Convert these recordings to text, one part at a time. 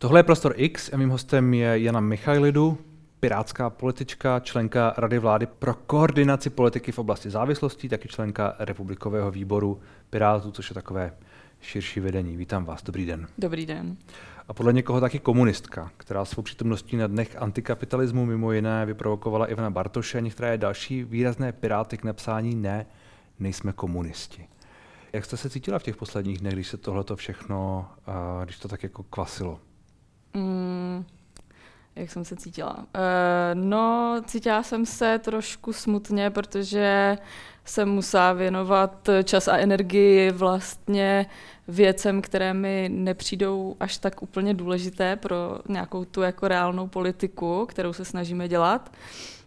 Tohle je Prostor X a mým hostem je Jana Michailidu, pirátská politička, členka Rady vlády pro koordinaci politiky v oblasti závislostí, taky členka Republikového výboru Pirátů, což je takové širší vedení. Vítám vás, dobrý den. Dobrý den. A podle někoho taky komunistka, která svou přítomností na dnech antikapitalismu mimo jiné vyprovokovala Ivana Bartoše a některé další výrazné piráty k napsání ne, nejsme komunisti. Jak jste se cítila v těch posledních dnech, když se tohleto všechno, když to tak jako kvasilo? Mm, jak jsem se cítila? Uh, no, cítila jsem se trošku smutně, protože jsem musela věnovat čas a energii vlastně věcem, které mi nepřijdou až tak úplně důležité pro nějakou tu jako reálnou politiku, kterou se snažíme dělat. Uh,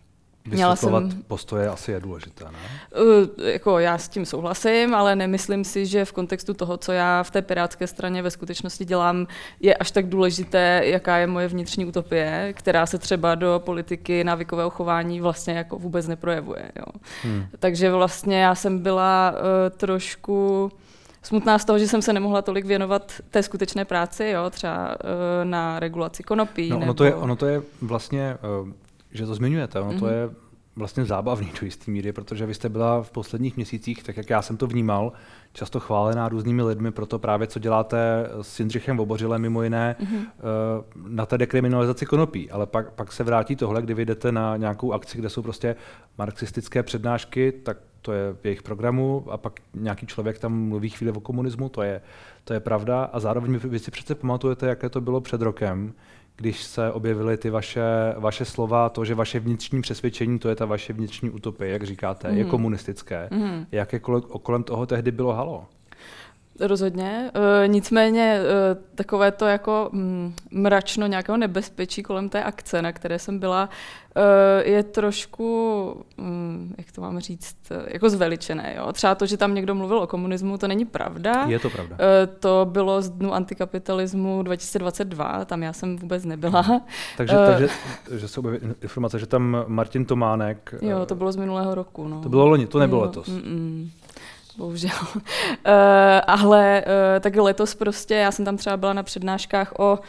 Měla jsem... postoje asi je důležité, ne? Uh, jako já s tím souhlasím, ale nemyslím si, že v kontextu toho, co já v té pirátské straně ve skutečnosti dělám, je až tak důležité, jaká je moje vnitřní utopie, která se třeba do politiky návykového chování vlastně jako vůbec neprojevuje. Jo. Hmm. Takže vlastně já jsem byla uh, trošku smutná z toho, že jsem se nemohla tolik věnovat té skutečné práci, jo, třeba uh, na regulaci konopí. No, ono, nebo... to je, ono to je vlastně uh, že to zmiňujete. Ono mm-hmm. to mhm. je vlastně zábavný do jisté míry, protože vy jste byla v posledních měsících, tak jak já jsem to vnímal, často chválená různými lidmi pro to právě, co děláte s Jindřichem Vobořilem mimo jiné mm-hmm. na té dekriminalizaci konopí. Ale pak, pak se vrátí tohle, kdy vy jdete na nějakou akci, kde jsou prostě marxistické přednášky, tak to je v jejich programu a pak nějaký člověk tam mluví chvíli o komunismu, to je, to je pravda. A zároveň vy si přece pamatujete, jaké to bylo před rokem, když se objevily ty vaše, vaše slova, to, že vaše vnitřní přesvědčení, to je ta vaše vnitřní utopie, jak říkáte, mm. je mhm. komunistické. Mm. Jaké kolem toho tehdy bylo halo? Rozhodně. E, nicméně e, takové to jako mm, mračno nějakého nebezpečí kolem té akce, na které jsem byla, e, je trošku, mm, jak to mám říct, jako zveličené. Jo? Třeba to, že tam někdo mluvil o komunismu, to není pravda. Je to pravda. E, to bylo z dnu antikapitalismu 2022, tam já jsem vůbec nebyla. takže, e, takže že se objeví informace, že tam Martin Tománek... Jo, to bylo z minulého roku. No. To bylo loni, to nebylo jo, letos. Mm-mm bohužel. uh, ale uh, tak letos prostě, já jsem tam třeba byla na přednáškách o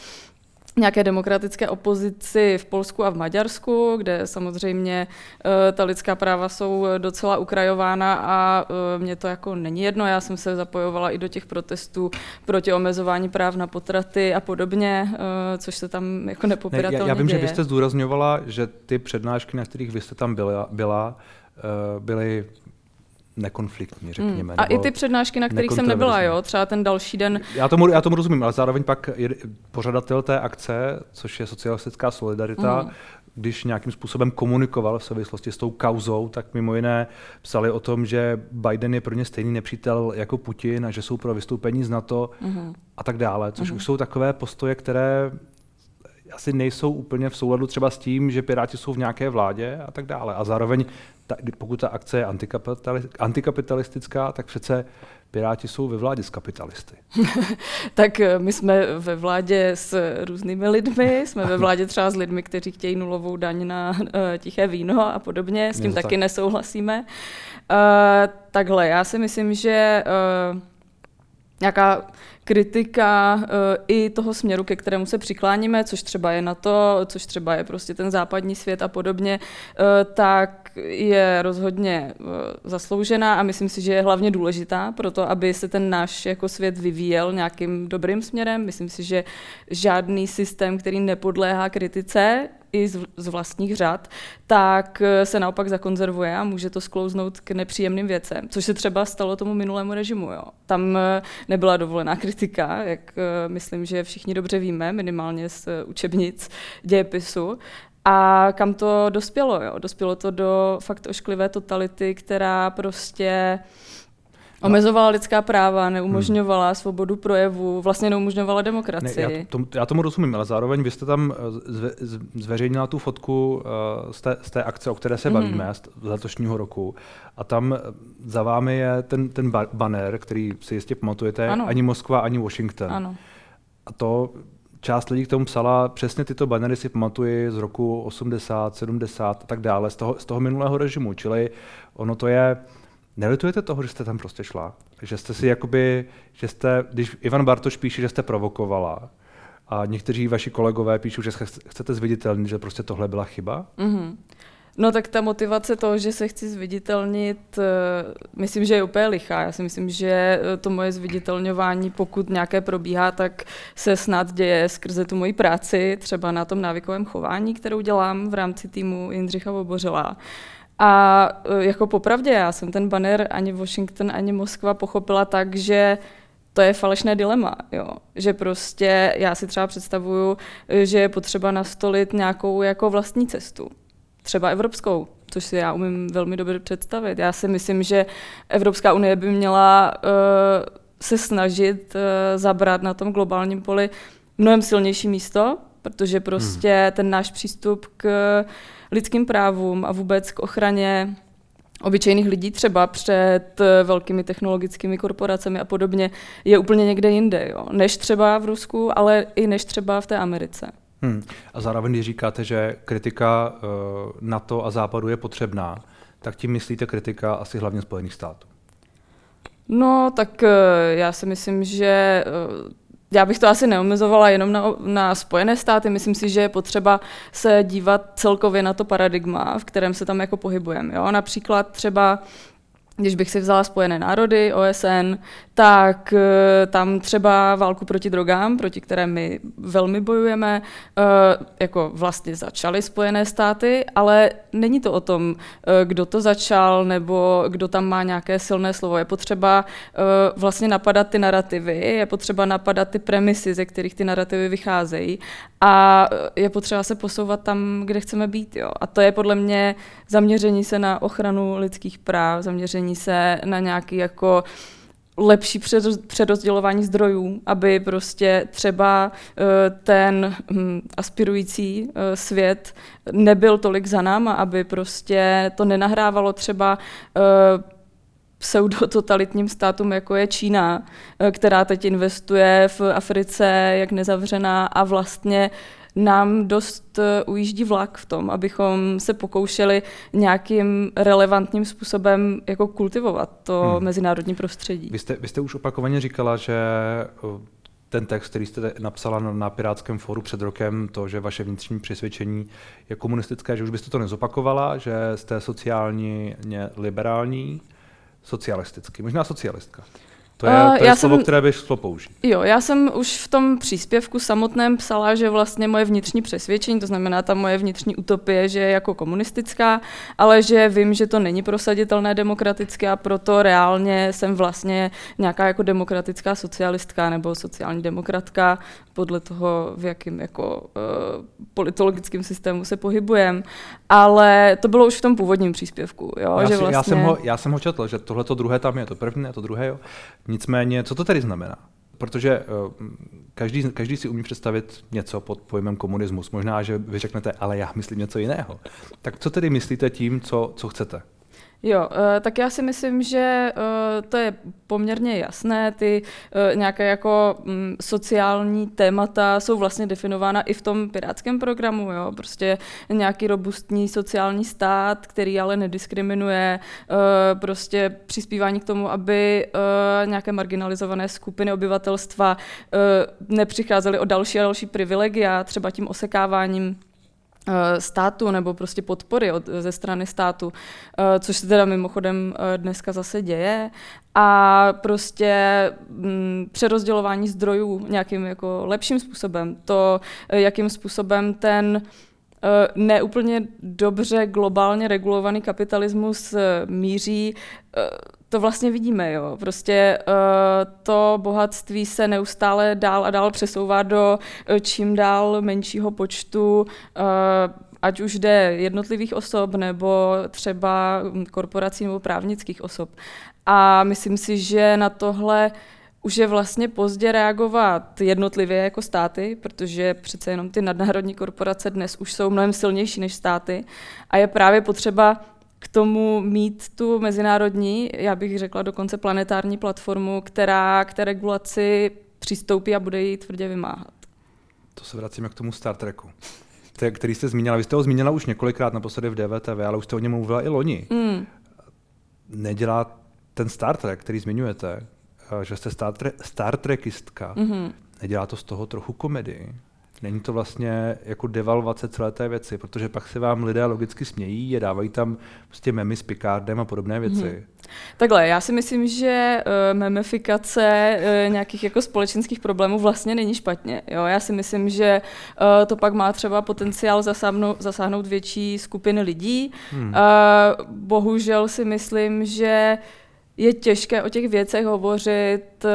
nějaké demokratické opozici v Polsku a v Maďarsku, kde samozřejmě uh, ta lidská práva jsou docela ukrajována a uh, mě to jako není jedno. Já jsem se zapojovala i do těch protestů proti omezování práv na potraty a podobně, uh, což se tam jako nepopiratelně ne, já, já vím, děje. že vy jste zdůrazňovala, že ty přednášky, na kterých vy jste tam byla, byla byly nekonfliktní, hmm. řekněme. Hmm. A i ty přednášky, na kterých jsem nebyla, jo, třeba ten další den. Já tomu, já tomu rozumím, ale zároveň pak pořadatel té akce, což je socialistická solidarita, hmm. když nějakým způsobem komunikoval v souvislosti s tou kauzou, tak mimo jiné psali o tom, že Biden je pro ně stejný nepřítel jako Putin a že jsou pro vystoupení z NATO hmm. a tak dále, což hmm. už jsou takové postoje, které asi nejsou úplně v souladu třeba s tím, že Piráti jsou v nějaké vládě a tak dále. A zároveň, ta, pokud ta akce je antikapitalistická, tak přece Piráti jsou ve vládě s kapitalisty. tak eh, my jsme ve vládě s různými lidmi, jsme ve vládě třeba s lidmi, kteří chtějí nulovou daň na uh, tiché víno a podobně, s tím taky tak. nesouhlasíme. Uh, takhle, já si myslím, že uh, nějaká kritika uh, i toho směru, ke kterému se přikláníme, což třeba je na to, což třeba je prostě ten západní svět a podobně, uh, tak je rozhodně uh, zasloužená a myslím si, že je hlavně důležitá pro to, aby se ten náš jako svět vyvíjel nějakým dobrým směrem. Myslím si, že žádný systém, který nepodléhá kritice, i z, z vlastních řad, tak eh, se naopak zakonzervuje a může to sklouznout k nepříjemným věcem, což se třeba stalo tomu minulému režimu. Jo. Tam eh, nebyla dovolená kritika, jak eh, myslím, že všichni dobře víme, minimálně z učebnic dějepisu. A kam to dospělo? Jo? Dospělo to do fakt ošklivé totality, která prostě Omezovala lidská práva, neumožňovala hmm. svobodu projevu, vlastně neumožňovala demokracii. Ne, já, to, já tomu rozumím, ale zároveň vy jste tam eh, zve, zveřejnila tu fotku uh, z, té, z té akce, o které se hmm. bavíme, z letošního roku. A tam eh, za vámi je ten, ten banner, který si jistě pamatujete, ano. ani Moskva, ani Washington. Ano. A to část lidí k tomu psala, přesně tyto bannery si pamatuji z roku 80, 70 a tak dále, z toho, z toho minulého režimu. Čili ono to je Nelitujete toho, že jste tam prostě šla? Že jste si jakoby, že jste, když Ivan Bartoš píše, že jste provokovala, a někteří vaši kolegové píšou, že chcete zviditelnit, že prostě tohle byla chyba? Mm-hmm. No tak ta motivace toho, že se chci zviditelnit, eh, myslím, že je úplně lichá. Já si myslím, že eh, to moje zviditelňování, pokud nějaké probíhá, tak se snad děje skrze tu moji práci, třeba na tom návykovém chování, kterou dělám v rámci týmu Jindřicha Vobořila. A eh, jako popravdě, já jsem ten banner ani Washington, ani Moskva pochopila tak, že to je falešné dilema, jo. že prostě já si třeba představuju, že je potřeba nastolit nějakou jako vlastní cestu třeba evropskou, což si já umím velmi dobře představit. Já si myslím, že Evropská unie by měla uh, se snažit uh, zabrat na tom globálním poli mnohem silnější místo, protože prostě hmm. ten náš přístup k lidským právům a vůbec k ochraně obyčejných lidí třeba před eh, velkými technologickými korporacemi a podobně je úplně někde jinde, jo? než třeba v Rusku, ale i než třeba v té Americe. Hmm. A zároveň, když říkáte, že kritika uh, NATO a Západu je potřebná, tak tím myslíte kritika asi hlavně Spojených států? No, tak uh, já si myslím, že uh, já bych to asi neomezovala jenom na, na Spojené státy. Myslím si, že je potřeba se dívat celkově na to paradigma, v kterém se tam jako pohybujeme. Jo? Například třeba když bych si vzala Spojené národy, OSN, tak eh, tam třeba válku proti drogám, proti které my velmi bojujeme, eh, jako vlastně začaly Spojené státy, ale není to o tom, eh, kdo to začal nebo kdo tam má nějaké silné slovo. Je potřeba vlastně napadat ty narrativy, je potřeba napadat ty premisy, ze kterých ty narrativy vycházejí a je potřeba se posouvat tam, kde chceme být. Jo. A to je podle mě zaměření se na ochranu lidských práv, zaměření se na nějaký jako lepší přerozdělování zdrojů, aby prostě třeba eh, ten hm, aspirující eh, svět nebyl tolik za náma, aby prostě to nenahrávalo třeba eh, pseudototalitním státům, jako je Čína, která teď investuje v Africe jak nezavřená a vlastně nám dost eh, ujíždí vlak v tom, abychom se pokoušeli nějakým relevantním způsobem jako kultivovat to hmm. mezinárodní prostředí. Vy jste, vy jste už opakovaně říkala, že eh, ten text, který jste napsala na, Pirátském fóru před rokem, to, že vaše vnitřní přesvědčení je komunistické, že už byste to nezopakovala, že jste sociálně liberální, socialistický, možná socialistka. To je, to je já slovo, jsem, které bych šlo použít. Jo, já jsem už v tom příspěvku samotném psala, že vlastně moje vnitřní přesvědčení, to znamená ta moje vnitřní utopie, že je jako komunistická, ale že vím, že to není prosaditelné demokratické a proto reálně jsem vlastně nějaká jako demokratická socialistka nebo sociální demokratka, podle toho, v jakém jako uh, politologickém systému se pohybujeme. Ale to bylo už v tom původním příspěvku. Jo, já, že vlastně... já, jsem ho, já jsem ho četl, že tohle to druhé tam je, to první a to druhé. Jo. Nicméně, co to tedy znamená? Protože uh, každý, každý si umí představit něco pod pojmem komunismus. Možná, že vy řeknete, ale já myslím něco jiného. Tak co tedy myslíte tím, co, co chcete? Jo, eh, tak já si myslím, že eh, to je poměrně jasné. Ty eh, nějaké jako mm, sociální témata jsou vlastně definována i v tom pirátském programu. Jo? Prostě nějaký robustní sociální stát, který ale nediskriminuje, prostě přispívání k tomu, aby nějaké marginalizované skupiny obyvatelstva nepřicházely o další a další privilegia, třeba tím osekáváním státu nebo prostě podpory od, ze strany státu, eh, což se teda mimochodem eh, dneska zase děje. A prostě mm, přerozdělování zdrojů nějakým jako lepším způsobem, to, jakým způsobem ten neúplně dobře globálně regulovaný kapitalismus míří to vlastně vidíme, jo. Prostě uh, to bohatství se neustále dál a dál přesouvá do uh, čím dál menšího počtu uh, ať už jde jednotlivých osob, nebo třeba korporací nebo právnických osob. A myslím si, že na tohle už je vlastně pozdě reagovat jednotlivě jako státy, protože přece jenom ty nadnárodní korporace dnes už jsou mnohem silnější než státy a je právě potřeba k tomu mít tu mezinárodní, já bych řekla dokonce planetární platformu, která k té regulaci přistoupí a bude ji tvrdě vymáhat. To se vracíme k tomu Star Treku, který jste zmínila. Vy jste ho zmínila už několikrát naposledy v DVTV, ale už jste o něm mluvila i loni. Mm. Nedělá ten Star Trek, který zmiňujete, eh, že jste Star, Star Trekistka, mm-hmm. nedělá to z toho trochu komedii? Není to vlastně jako devalvace celé té věci, protože pak se vám lidé logicky smějí a dávají tam prostě memy s Picardem a podobné věci. Hmm. Takhle, já si myslím, že uh, memifikace uh, nějakých jako společenských problémů vlastně není špatně. Jo? Já si myslím, že uh, to pak má třeba potenciál zasáhnout, zasáhnout větší skupiny lidí. Hmm. Uh, bohužel si myslím, že je těžké o těch věcech hovořit uh,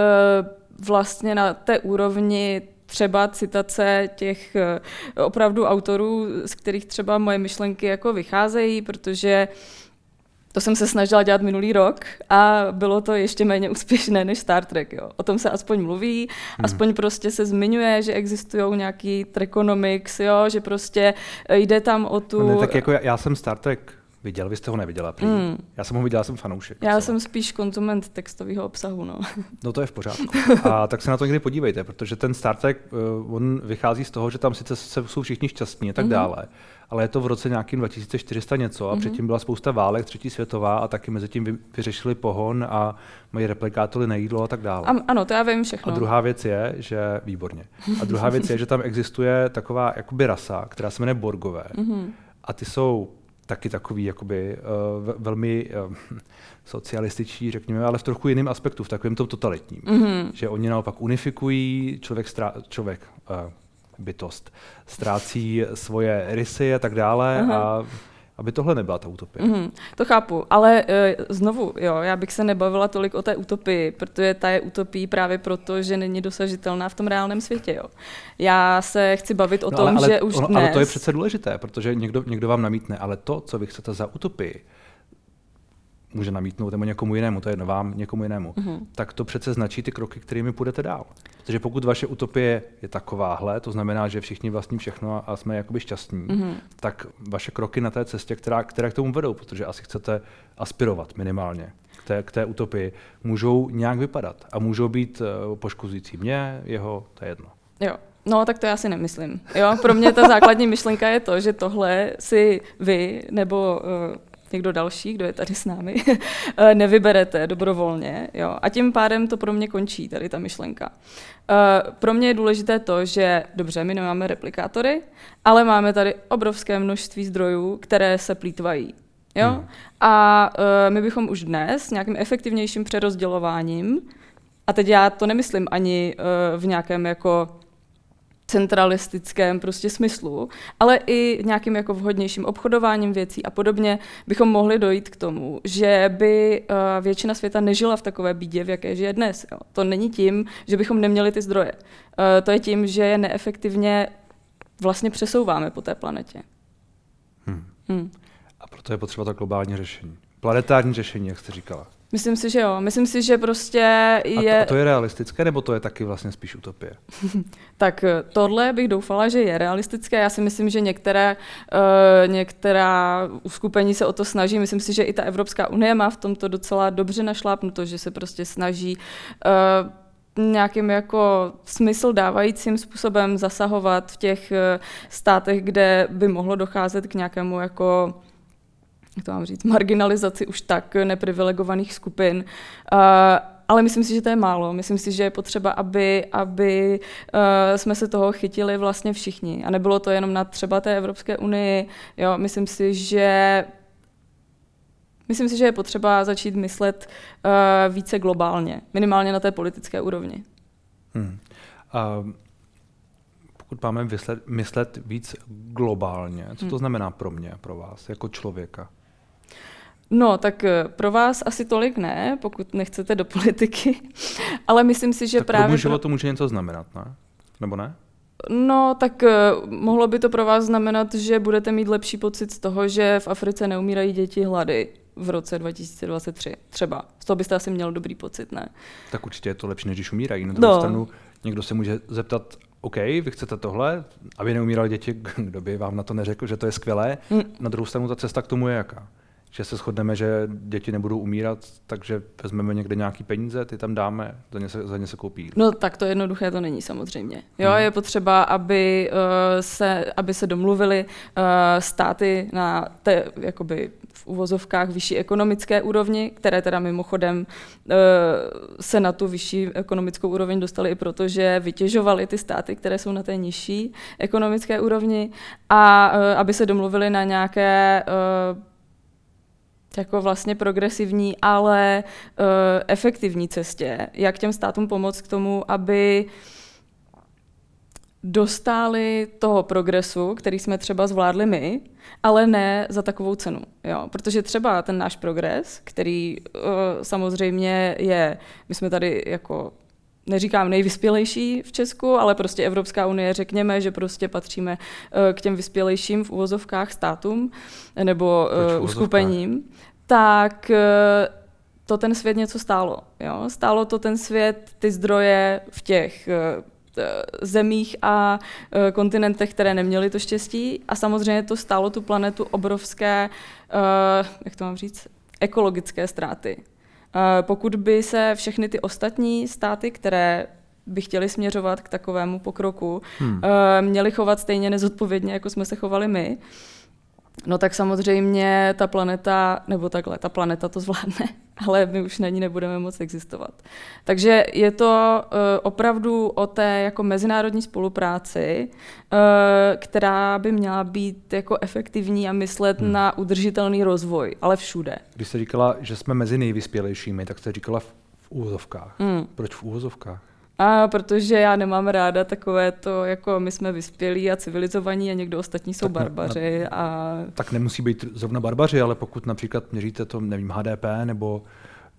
vlastně na té úrovni třeba citace těch eh, opravdu autorů, z kterých třeba moje myšlenky jako vycházejí, protože to jsem se snažila dělat minulý rok a bylo to ještě méně úspěšné než Star Trek. Jo. O tom se aspoň mluví, hmm. aspoň prostě se zmiňuje, že existují nějaký trekonomics, jo, že prostě jde tam o tu... Ne, tak jako já, já jsem Star Trek viděl, vy jste ho neviděla. Mm. Já jsem ho viděl, jsem fanoušek. Já jsem spíš konzument textového obsahu. No. no to je v pořádku. A tak se na to někdy podívejte, protože ten Star Trek, uh, on vychází z toho, že tam sice jsou všichni šťastní a tak mm-hmm. dále, ale je to v roce nějakým 2400 něco a mm-hmm. předtím byla spousta válek, třetí světová a taky mezi tím vyřešili pohon a mají replikátory na jídlo a tak dále. A, ano, to já vím všechno. A druhá věc je, že výborně. A druhá věc je, že tam existuje taková jakoby rasa, která se jmenuje Borgové. Mm-hmm. A ty jsou taky takový jakoby uh, velmi uh, socialističtí, řekněme, ale v trochu jiném aspektu, v takovém tom totalitním. Mm-hmm. Že oni naopak unifikují, člověk, strá, člověk uh, bytost, ztrácí svoje rysy a tak dále Aha. a aby tohle nebyla ta utopie. Mm, to chápu, ale uh, znovu, jo, já bych se nebavila tolik o té utopii, protože ta je utopí právě proto, že není dosažitelná v tom reálném světě. Jo. Já se chci bavit o no, tom, ale, ale, že už ono, dnes... Ale to je přece důležité, protože někdo, někdo vám namítne, ale to, co vy chcete za utopii, může namítnout nebo někomu jinému, to je jedno vám, někomu jinému, mm-hmm. tak to přece značí ty kroky, kterými půjdete dál. Protože pokud vaše utopie je takováhle, to znamená, že všichni vlastní všechno a jsme jakoby šťastní, mm-hmm. tak vaše kroky na té cestě, která, které k tomu vedou, protože asi chcete aspirovat minimálně k té, k té utopii, můžou nějak vypadat a můžou být uh, poškozující mě, jeho, to je jedno. Jo, No, tak to já si nemyslím. Jo, pro mě ta základní myšlenka je to, že tohle si vy nebo uh, někdo další, kdo je tady s námi, eh, nevyberete dobrovolně. Jo? A tím pádem to pro mě končí, tady ta myšlenka. Uh, pro mě je důležité to, že dobře, my nemáme replikátory, ale máme tady obrovské množství zdrojů, které se plítvají. Jo? Hmm. A uh, my bychom už dnes nějakým efektivnějším přerozdělováním, a teď já to nemyslím ani v nějakém jako centralistickém prostě smyslu, ale i nějakým jako vhodnějším obchodováním věcí a podobně bychom mohli dojít k tomu, že by uh, většina světa nežila v takové bídě, v jaké žije dnes. Jo. To není tím, že bychom neměli ty zdroje. Uh, to je tím, že je neefektivně vlastně přesouváme po té planetě. Hmm. Hmm. A proto je potřeba to globální řešení. Planetární řešení, jak jste říkala. Myslím si, že jo. Myslím si, že prostě je... A to, a to je realistické, nebo to je taky vlastně spíš utopie? tak eh, tohle bych doufala, že je realistické. Já si myslím, že některé, uh, některá uskupení se o to snaží. Myslím si, že i ta Evropská unie má v tomto docela dobře našlápnuto, že se prostě snaží uh, nějakým jako smysl dávajícím způsobem zasahovat v těch státech, kde by mohlo docházet k nějakému jako jak to mám říct, marginalizaci už tak neprivilegovaných skupin. Uh, ale myslím si, že to je málo. Myslím si, že je potřeba, aby, aby uh, jsme se toho chytili vlastně všichni. A nebylo to jenom na třeba té Evropské unii. Jo, myslím si, že Myslím si, že je potřeba začít myslet uh, více globálně, minimálně na té politické úrovni. Hmm. Uh, pokud máme myslet, myslet víc globálně, co to hmm. znamená pro mě, pro vás, jako člověka? No, tak eh, pro vás asi tolik ne, pokud nechcete do politiky, ale myslím si, že tak právě... Tak život to může něco znamenat, ne? Nebo ne? No, tak uh, mohlo by to pro vás znamenat, že budete mít lepší pocit z toho, že v Africe neumírají děti hlady v roce 2023. Třeba. Z toho byste asi měl dobrý pocit, ne? Tak určitě je to lepší, než když umírají. Na druhou no. stranu někdo se může zeptat, OK, vy chcete tohle, aby neumírali děti, kdo by vám na to neřekl, že to je skvělé. Mm. Na druhou stranu ta cesta k tomu je jaká? Že se shodneme, že děti nebudou umírat, takže vezmeme někde nějaký peníze, ty tam dáme, za ně se, za ně se koupí. No tak to jednoduché to není samozřejmě. Jo, hmm. je potřeba, aby, uh, se, aby se domluvili uh, státy na té, jakoby v uvozovkách vyšší ekonomické úrovni, které teda mimochodem uh, se na tu vyšší ekonomickou úroveň dostaly i proto, že vytěžovaly ty státy, které jsou na té nižší ekonomické úrovni a aby se domluvili na nějaké jako vlastně progresivní, ale uh, efektivní cestě, jak těm státům pomoct k tomu, aby dostali toho progresu, který jsme třeba zvládli my, ale ne za takovou cenu. Jo? Protože třeba ten náš progres, který uh, samozřejmě je, my jsme tady jako neříkám nejvyspělejší v Česku, ale prostě Evropská unie, řekněme, že prostě patříme uh, k těm vyspělejším v úvozovkách státům nebo uh, uskupením, tak to ten svět něco stálo. Jo? Stálo to ten svět ty zdroje v těch zemích a kontinentech, které neměly to štěstí a samozřejmě to stálo tu planetu obrovské, jak to mám říct, ekologické ztráty. Pokud by se všechny ty ostatní státy, které by chtěli směřovat k takovému pokroku, hmm. měli chovat stejně nezodpovědně, jako jsme se chovali my, No tak samozřejmě ta planeta, nebo takhle, ta planeta to zvládne, ale my už na ní nebudeme moc existovat. Takže je to uh, opravdu o té jako mezinárodní spolupráci, uh, která by měla být jako efektivní a myslet hmm. na udržitelný rozvoj, ale všude. Když jste říkala, že jsme mezi nejvyspělejšími, tak jste říkala v, v úvozovkách. Hmm. Proč v úvozovkách? A protože já nemám ráda takové to, jako my jsme vyspělí a civilizovaní a někdo ostatní jsou tak barbaři. Na, a... Tak nemusí být zrovna barbaři, ale pokud například měříte to, nevím, HDP nebo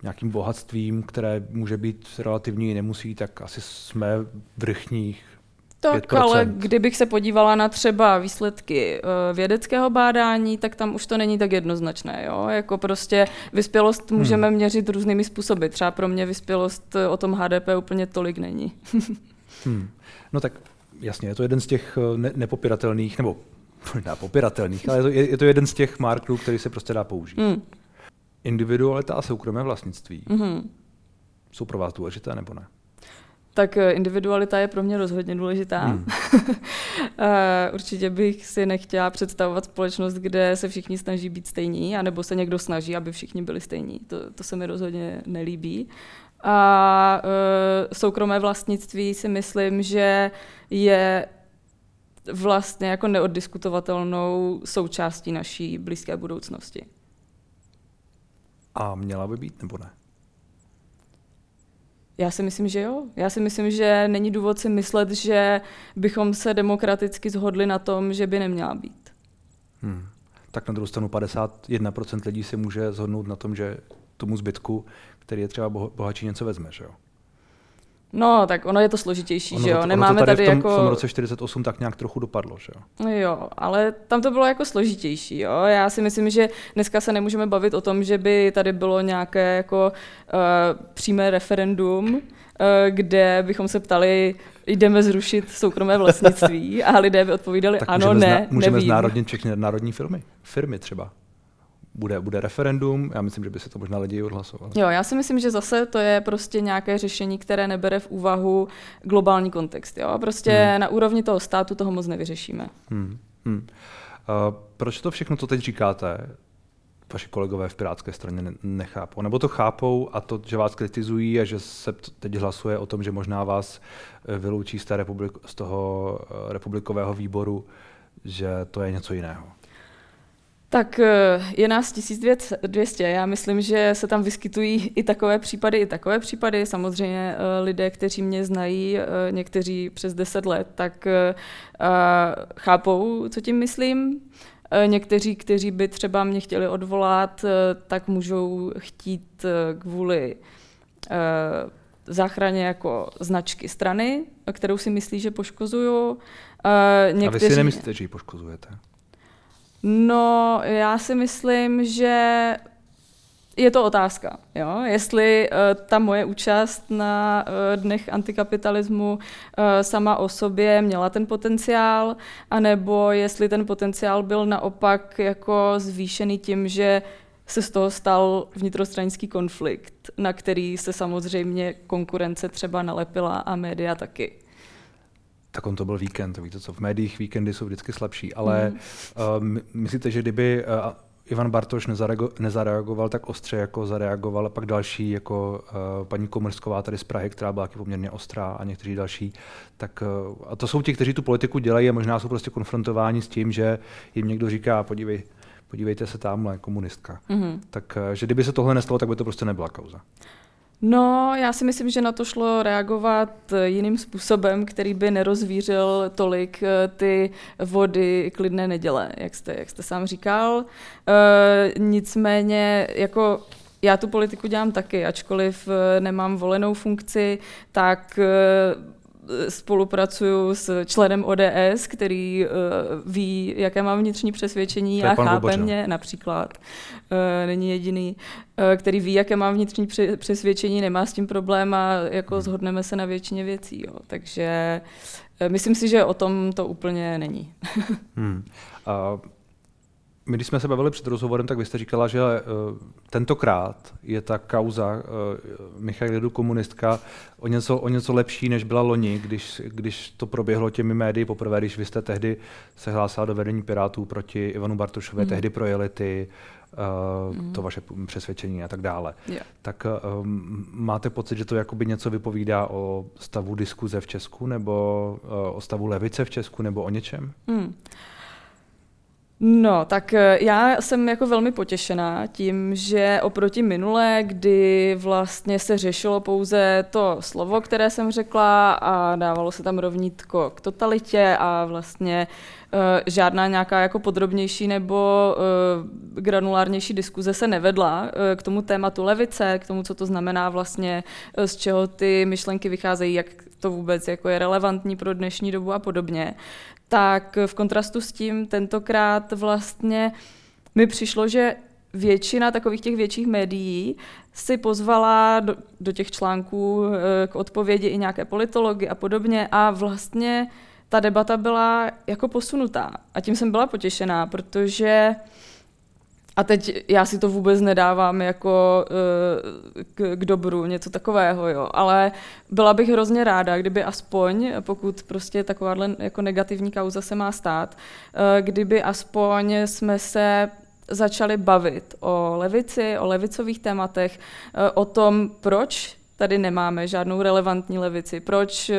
nějakým bohatstvím, které může být relativní, nemusí, tak asi jsme vrchních tak, 5%. ale kdybych se podívala na třeba výsledky uh, vědeckého bádání, tak tam už to není tak jednoznačné. Jo? Jako prostě vyspělost hmm. můžeme hmm. měřit různými způsoby. Třeba pro mě vyspělost eh, o tom HDP úplně tolik není. hmm. No tak jasně, je to jeden z těch eh, ne- nepopiratelných, nebo možná popiratelných, ale je to, je, je to jeden z těch markerů, který se prostě dá použít. Hmm. Individualita a soukromé vlastnictví hmm. jsou pro vás důležité nebo ne? Tak eh, individualita je pro mě rozhodně důležitá. Hmm. Eh, určitě bych si nechtěla představovat společnost, kde se všichni snaží být stejní, anebo se někdo snaží, aby všichni byli stejní. To, to se mi rozhodně nelíbí. A uh, soukromé vlastnictví si myslím, že je vlastně jako neoddiskutovatelnou součástí naší blízké budoucnosti. A měla by být nebo ne? Já si myslím, že jo. Já si myslím, že není důvod si myslet, že bychom se demokraticky zhodli na tom, že by neměla být. Hmm. Tak na druhou stranu 51% lidí si může zhodnout na tom, že tomu zbytku, který je třeba bohatší, něco vezme, že jo? No, tak ono je to složitější, ono že jo? Nemáme to tady, tady v tom, jako... v tom roce 48 tak nějak trochu dopadlo, že jo? Jo, ale tam to bylo jako složitější, jo? Já si myslím, že dneska se nemůžeme bavit o tom, že by tady bylo nějaké jako uh, přímé referendum, uh, kde bychom se ptali, jdeme zrušit soukromé vlastnictví a lidé by odpovídali tak ano, můžeme ne, zna- Můžeme nevím. znárodnit všechny národní firmy, firmy třeba bude, bude referendum, já myslím, že by se to možná lidi odhlasovali. Jo, já si myslím, že zase to je prostě nějaké řešení, které nebere v úvahu globální kontext. Jo? Prostě hmm. na úrovni toho státu toho moc nevyřešíme. Hmm. Hmm. Uh, proč to všechno, co teď říkáte, vaši kolegové v Pirátské straně nechápou? Nebo to chápou a to, že vás kritizují a že se teď hlasuje o tom, že možná vás eh, vyloučí z, té republik, z toho eh, republikového výboru, že to je něco jiného? Tak eh, je nás 1200. Já myslím, že se tam vyskytují i takové případy, i takové případy. Samozřejmě eh, lidé, kteří mě znají, eh, někteří přes 10 let, tak chápou, co tím myslím. Někteří, kteří by třeba mě chtěli odvolat, tak můžou chtít kvůli záchraně jako značky strany, kterou si myslí, že poškozuju. Někteří... A vy si nemyslíte, že ji poškozujete? No, já si myslím, že je to otázka, jo? jestli uh, ta moje účast na uh, dnech antikapitalismu uh, sama o sobě měla ten potenciál, anebo jestli ten potenciál byl naopak jako zvýšený tím, že se z toho stal vnitrostranický konflikt, na který se samozřejmě konkurence třeba nalepila a média taky. Tak on to byl víkend, víte co, v médiích víkendy jsou vždycky slabší, ale mm. uh, myslíte, že kdyby uh, Ivan Bartoš nezareago- nezareagoval tak ostře, jako zareagoval a pak další, jako uh, paní Komrsková tady z Prahy, která byla taky poměrně ostrá a někteří další, tak uh, a to jsou ti, kteří tu politiku dělají a možná jsou prostě konfrontováni s tím, že jim někdo říká, podívej, podívejte se tamhle, komunistka. Mm-hmm. Tak, uh, že kdyby se tohle nestalo, tak by to prostě nebyla kauza. No, já si myslím, že na to šlo reagovat jiným způsobem, který by nerozvířil tolik eh, ty vody klidné neděle, jak jste, jak jste sám říkal. E, nicméně, jako já tu politiku dělám taky, ačkoliv eh, nemám volenou funkci, tak spolupracuju s členem ODS, který uh, ví, jaké mám vnitřní přesvědčení a chápe mě například. Uh, není jediný, uh, který ví, jaké mám vnitřní přesvědčení, nemá s tím problém a jako hmm. zhodneme se na většině věcí. Jo. Takže uh, myslím si, že o tom to úplně není. hmm. Uh, my, když jsme se bavili před rozhovorem, tak vy jste říkala, že uh, tentokrát je ta kauza uh, Michailu komunistka o něco, o něco lepší, než byla loni, když, když to proběhlo těmi médii poprvé, když vy jste tehdy se hlásila do vedení Pirátů proti Ivanu Bartošové, mm. tehdy projeli ty, uh, mm. to vaše přesvědčení a tak dále. Yeah. Tak um, máte pocit, že to jakoby něco vypovídá o stavu diskuze v Česku, nebo uh, o stavu levice v Česku, nebo o něčem? Mm. No, tak eh, já jsem jako velmi potěšená tím, že oproti minulé, kdy vlastně se řešilo pouze to slovo, které jsem řekla a dávalo se tam rovnítko k totalitě a vlastně uh, žádná nějaká jako podrobnější nebo uh, granulárnější diskuze se nevedla k tomu tématu levice, k tomu, co to znamená vlastně, z čeho ty myšlenky vycházejí, jak to vůbec jako je relevantní pro dnešní dobu a podobně, tak v kontrastu s tím tentokrát vlastně mi přišlo, že většina takových těch větších médií si pozvala do, do těch článků eh, k odpovědi i nějaké politology a podobně a vlastně ta debata byla jako posunutá. A tím jsem byla potěšená, protože a teď já si to vůbec nedávám jako uh, k, k dobru, něco takového, jo. Ale byla bych hrozně ráda, kdyby aspoň, pokud prostě takováhle jako negativní kauza se má stát, uh, kdyby aspoň jsme se začali bavit o levici, o levicových tématech, uh, o tom, proč tady nemáme žádnou relevantní levici, proč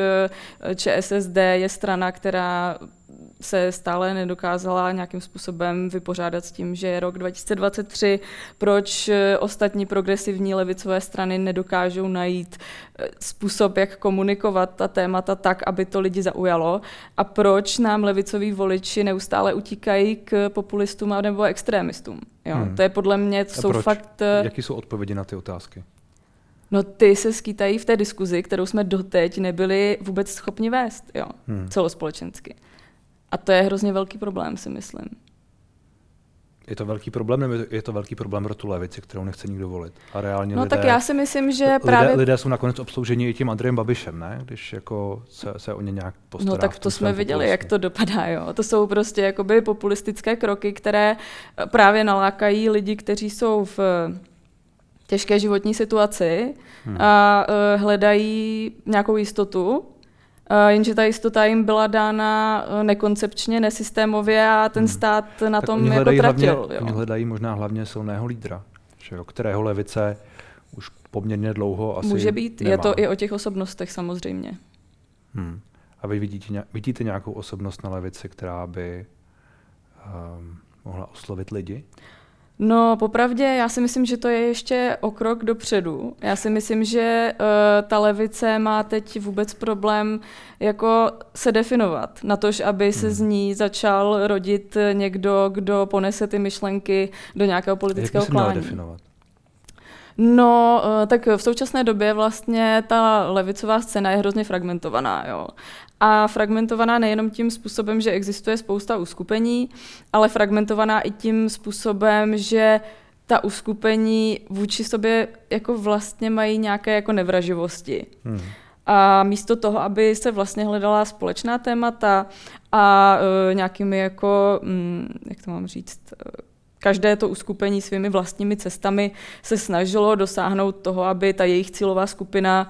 ČSSD je strana, která se stále nedokázala nějakým způsobem vypořádat s tím, že je rok 2023, proč eh, ostatní progresivní levicové strany nedokážou najít eh, způsob, jak komunikovat ta témata tak, aby to lidi zaujalo a proč nám levicoví voliči neustále utíkají k populistům nebo extrémistům. Jo, hmm. To je podle mě, to jsou proč? fakt... Eh, Jaký jsou odpovědi na ty otázky? No ty se skýtají v té diskuzi, kterou jsme doteď nebyli vůbec schopni vést, jo, hmm. celospolečensky. A to je hrozně velký problém, si myslím. Je to velký problém, nebo je to velký problém pro tu levici, kterou nechce nikdo volit? A reálně no lidé, tak já si myslím, že lidé, právě... Lidé jsou nakonec obslouženi i tím Andrejem Babišem, ne? Když jako se, se o ně nějak postará. No tak to jsme viděli, jak to dopadá, jo. To jsou prostě jakoby populistické kroky, které právě nalákají lidi, kteří jsou v těžké životní situaci hmm. a uh, hledají nějakou jistotu Eh, jenže ta jistota jim byla dána eh, nekoncepčně, nesystémově a ten hmm. stát na tak tom jako tratil. Hlavně, jo. Oni hledají možná hlavně silného lídra, že jo, kterého levice už poměrně dlouho asi Může být, nemá. je to i o těch osobnostech samozřejmě. Hmm. A vy vidíte, vidíte nějakou osobnost na levici, která by um, mohla oslovit lidi? No, popravdě, já si myslím, že to je ještě o krok dopředu. Já si myslím, že uh, ta levice má teď vůbec problém jako se definovat, na tož, aby se hmm. z ní začal rodit někdo, kdo ponese ty myšlenky do nějakého politického Jak klání. definovat? No, eh, tak v současné době vlastně ta levicová scéna je hrozně fragmentovaná. Jo a fragmentovaná nejenom tím způsobem, že existuje spousta uskupení, ale fragmentovaná i tím způsobem, že ta uskupení vůči sobě jako vlastně mají nějaké jako nevraživosti. Hmm. A místo toho, aby se vlastně hledala společná témata a uh, nějakými jako, um, jak to mám říct, uh, každé to uskupení svými vlastními cestami se snažilo dosáhnout toho, aby ta jejich cílová skupina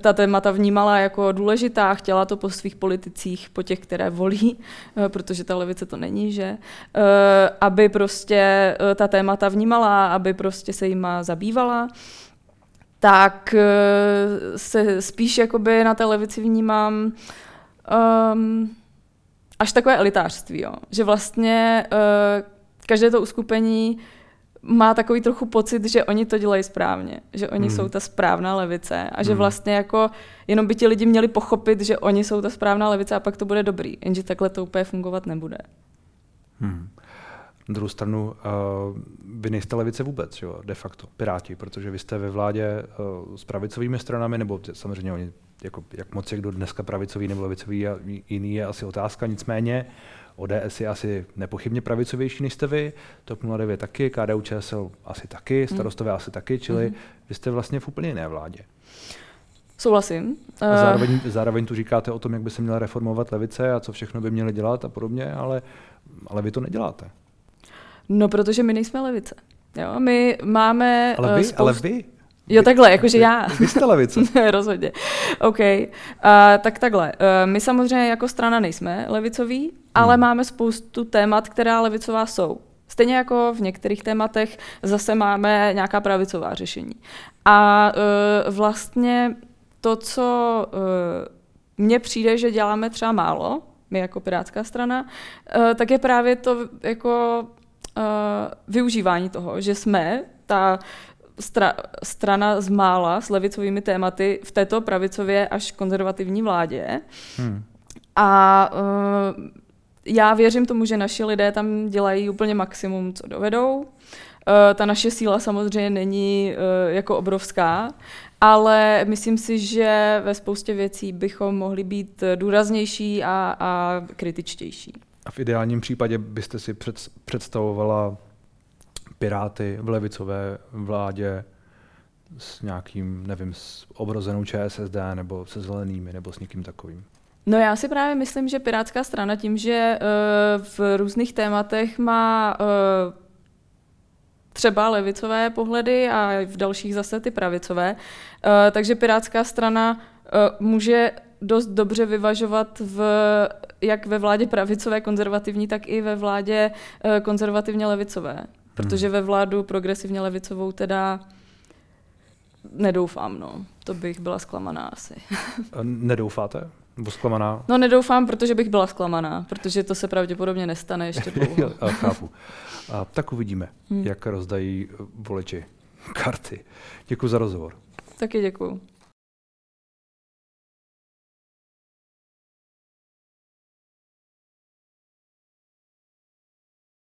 ta témata vnímala jako důležitá, chtěla to po svých politicích, po těch, které volí, eh, protože ta levice to není, že, eh, aby prostě eh, ta témata vnímala, aby prostě se jima zabývala, tak se spíš jakoby na té levici vnímám um, až takové elitářství, jo. že vlastně uh, každé to uskupení má takový trochu pocit, že oni to dělají správně, že oni hmm. jsou ta správná levice a že hmm. vlastně jako jenom by ti lidi měli pochopit, že oni jsou ta správná levice a pak to bude dobrý, jenže takhle to úplně fungovat nebude. Hmm. Na druhou stranu, uh, vy nejste levice vůbec, jo, de facto, Piráti, protože vy jste ve vládě uh, s pravicovými stranami, nebo samozřejmě oni, jako, jak moc je kdo dneska pravicový nebo levicový a jiný je asi otázka, nicméně ODS je asi nepochybně pravicovější než jste vy, TOP 09 taky, KDU ČSL asi taky, hmm. starostové hmm. asi taky, čili mm. vy jste vlastně v úplně jiné vládě. Souhlasím. A eh. zároveň, zároveň tu říkáte o tom, jak by se měla reformovat levice a co všechno by měly dělat a podobně, ale, ale vy to neděláte. No, protože my nejsme levice. Jo, my máme Ale vy, spoustu... ale vy, Jo, takhle, jakože já. Vy jste levice. Rozhodně. OK. Uh, tak takhle. Uh, my samozřejmě jako strana nejsme levicoví, hmm. ale máme spoustu témat, která levicová jsou. Stejně jako v některých tématech zase máme nějaká pravicová řešení. A uh, vlastně to, co uh, mně přijde, že děláme třeba málo, my jako pirátská strana, uh, tak je právě to jako uh, využívání toho, že jsme ta stra, strana z mála s levicovými tématy v této pravicově až konzervativní vládě. Hmm. A uh, já věřím tomu, že naši lidé tam dělají úplně maximum, co dovedou. Uh, ta naše síla samozřejmě není uh, jako obrovská, ale myslím si, že ve spoustě věcí bychom mohli být důraznější a, a kritičtější. A v ideálním případě byste si před, představovala Piráty v levicové vládě s nějakým, nevím, s obrozenou ČSSD nebo se zelenými nebo s někým takovým? No já si právě myslím, že Pirátská strana tím, že uh, v různých tématech má uh, třeba levicové pohledy a v dalších zase ty pravicové, uh, takže Pirátská strana může dost dobře vyvažovat v, jak ve vládě pravicové konzervativní, tak i ve vládě konzervativně levicové. Protože hmm. ve vládu progresivně levicovou teda nedoufám, no. To bych byla zklamaná asi. Nedoufáte? Nebo zklamaná? No nedoufám, protože bych byla zklamaná, protože to se pravděpodobně nestane ještě dlouho. Chápu. A tak uvidíme, hmm. jak rozdají voliči karty. Děkuji za rozhovor. Taky děkuji.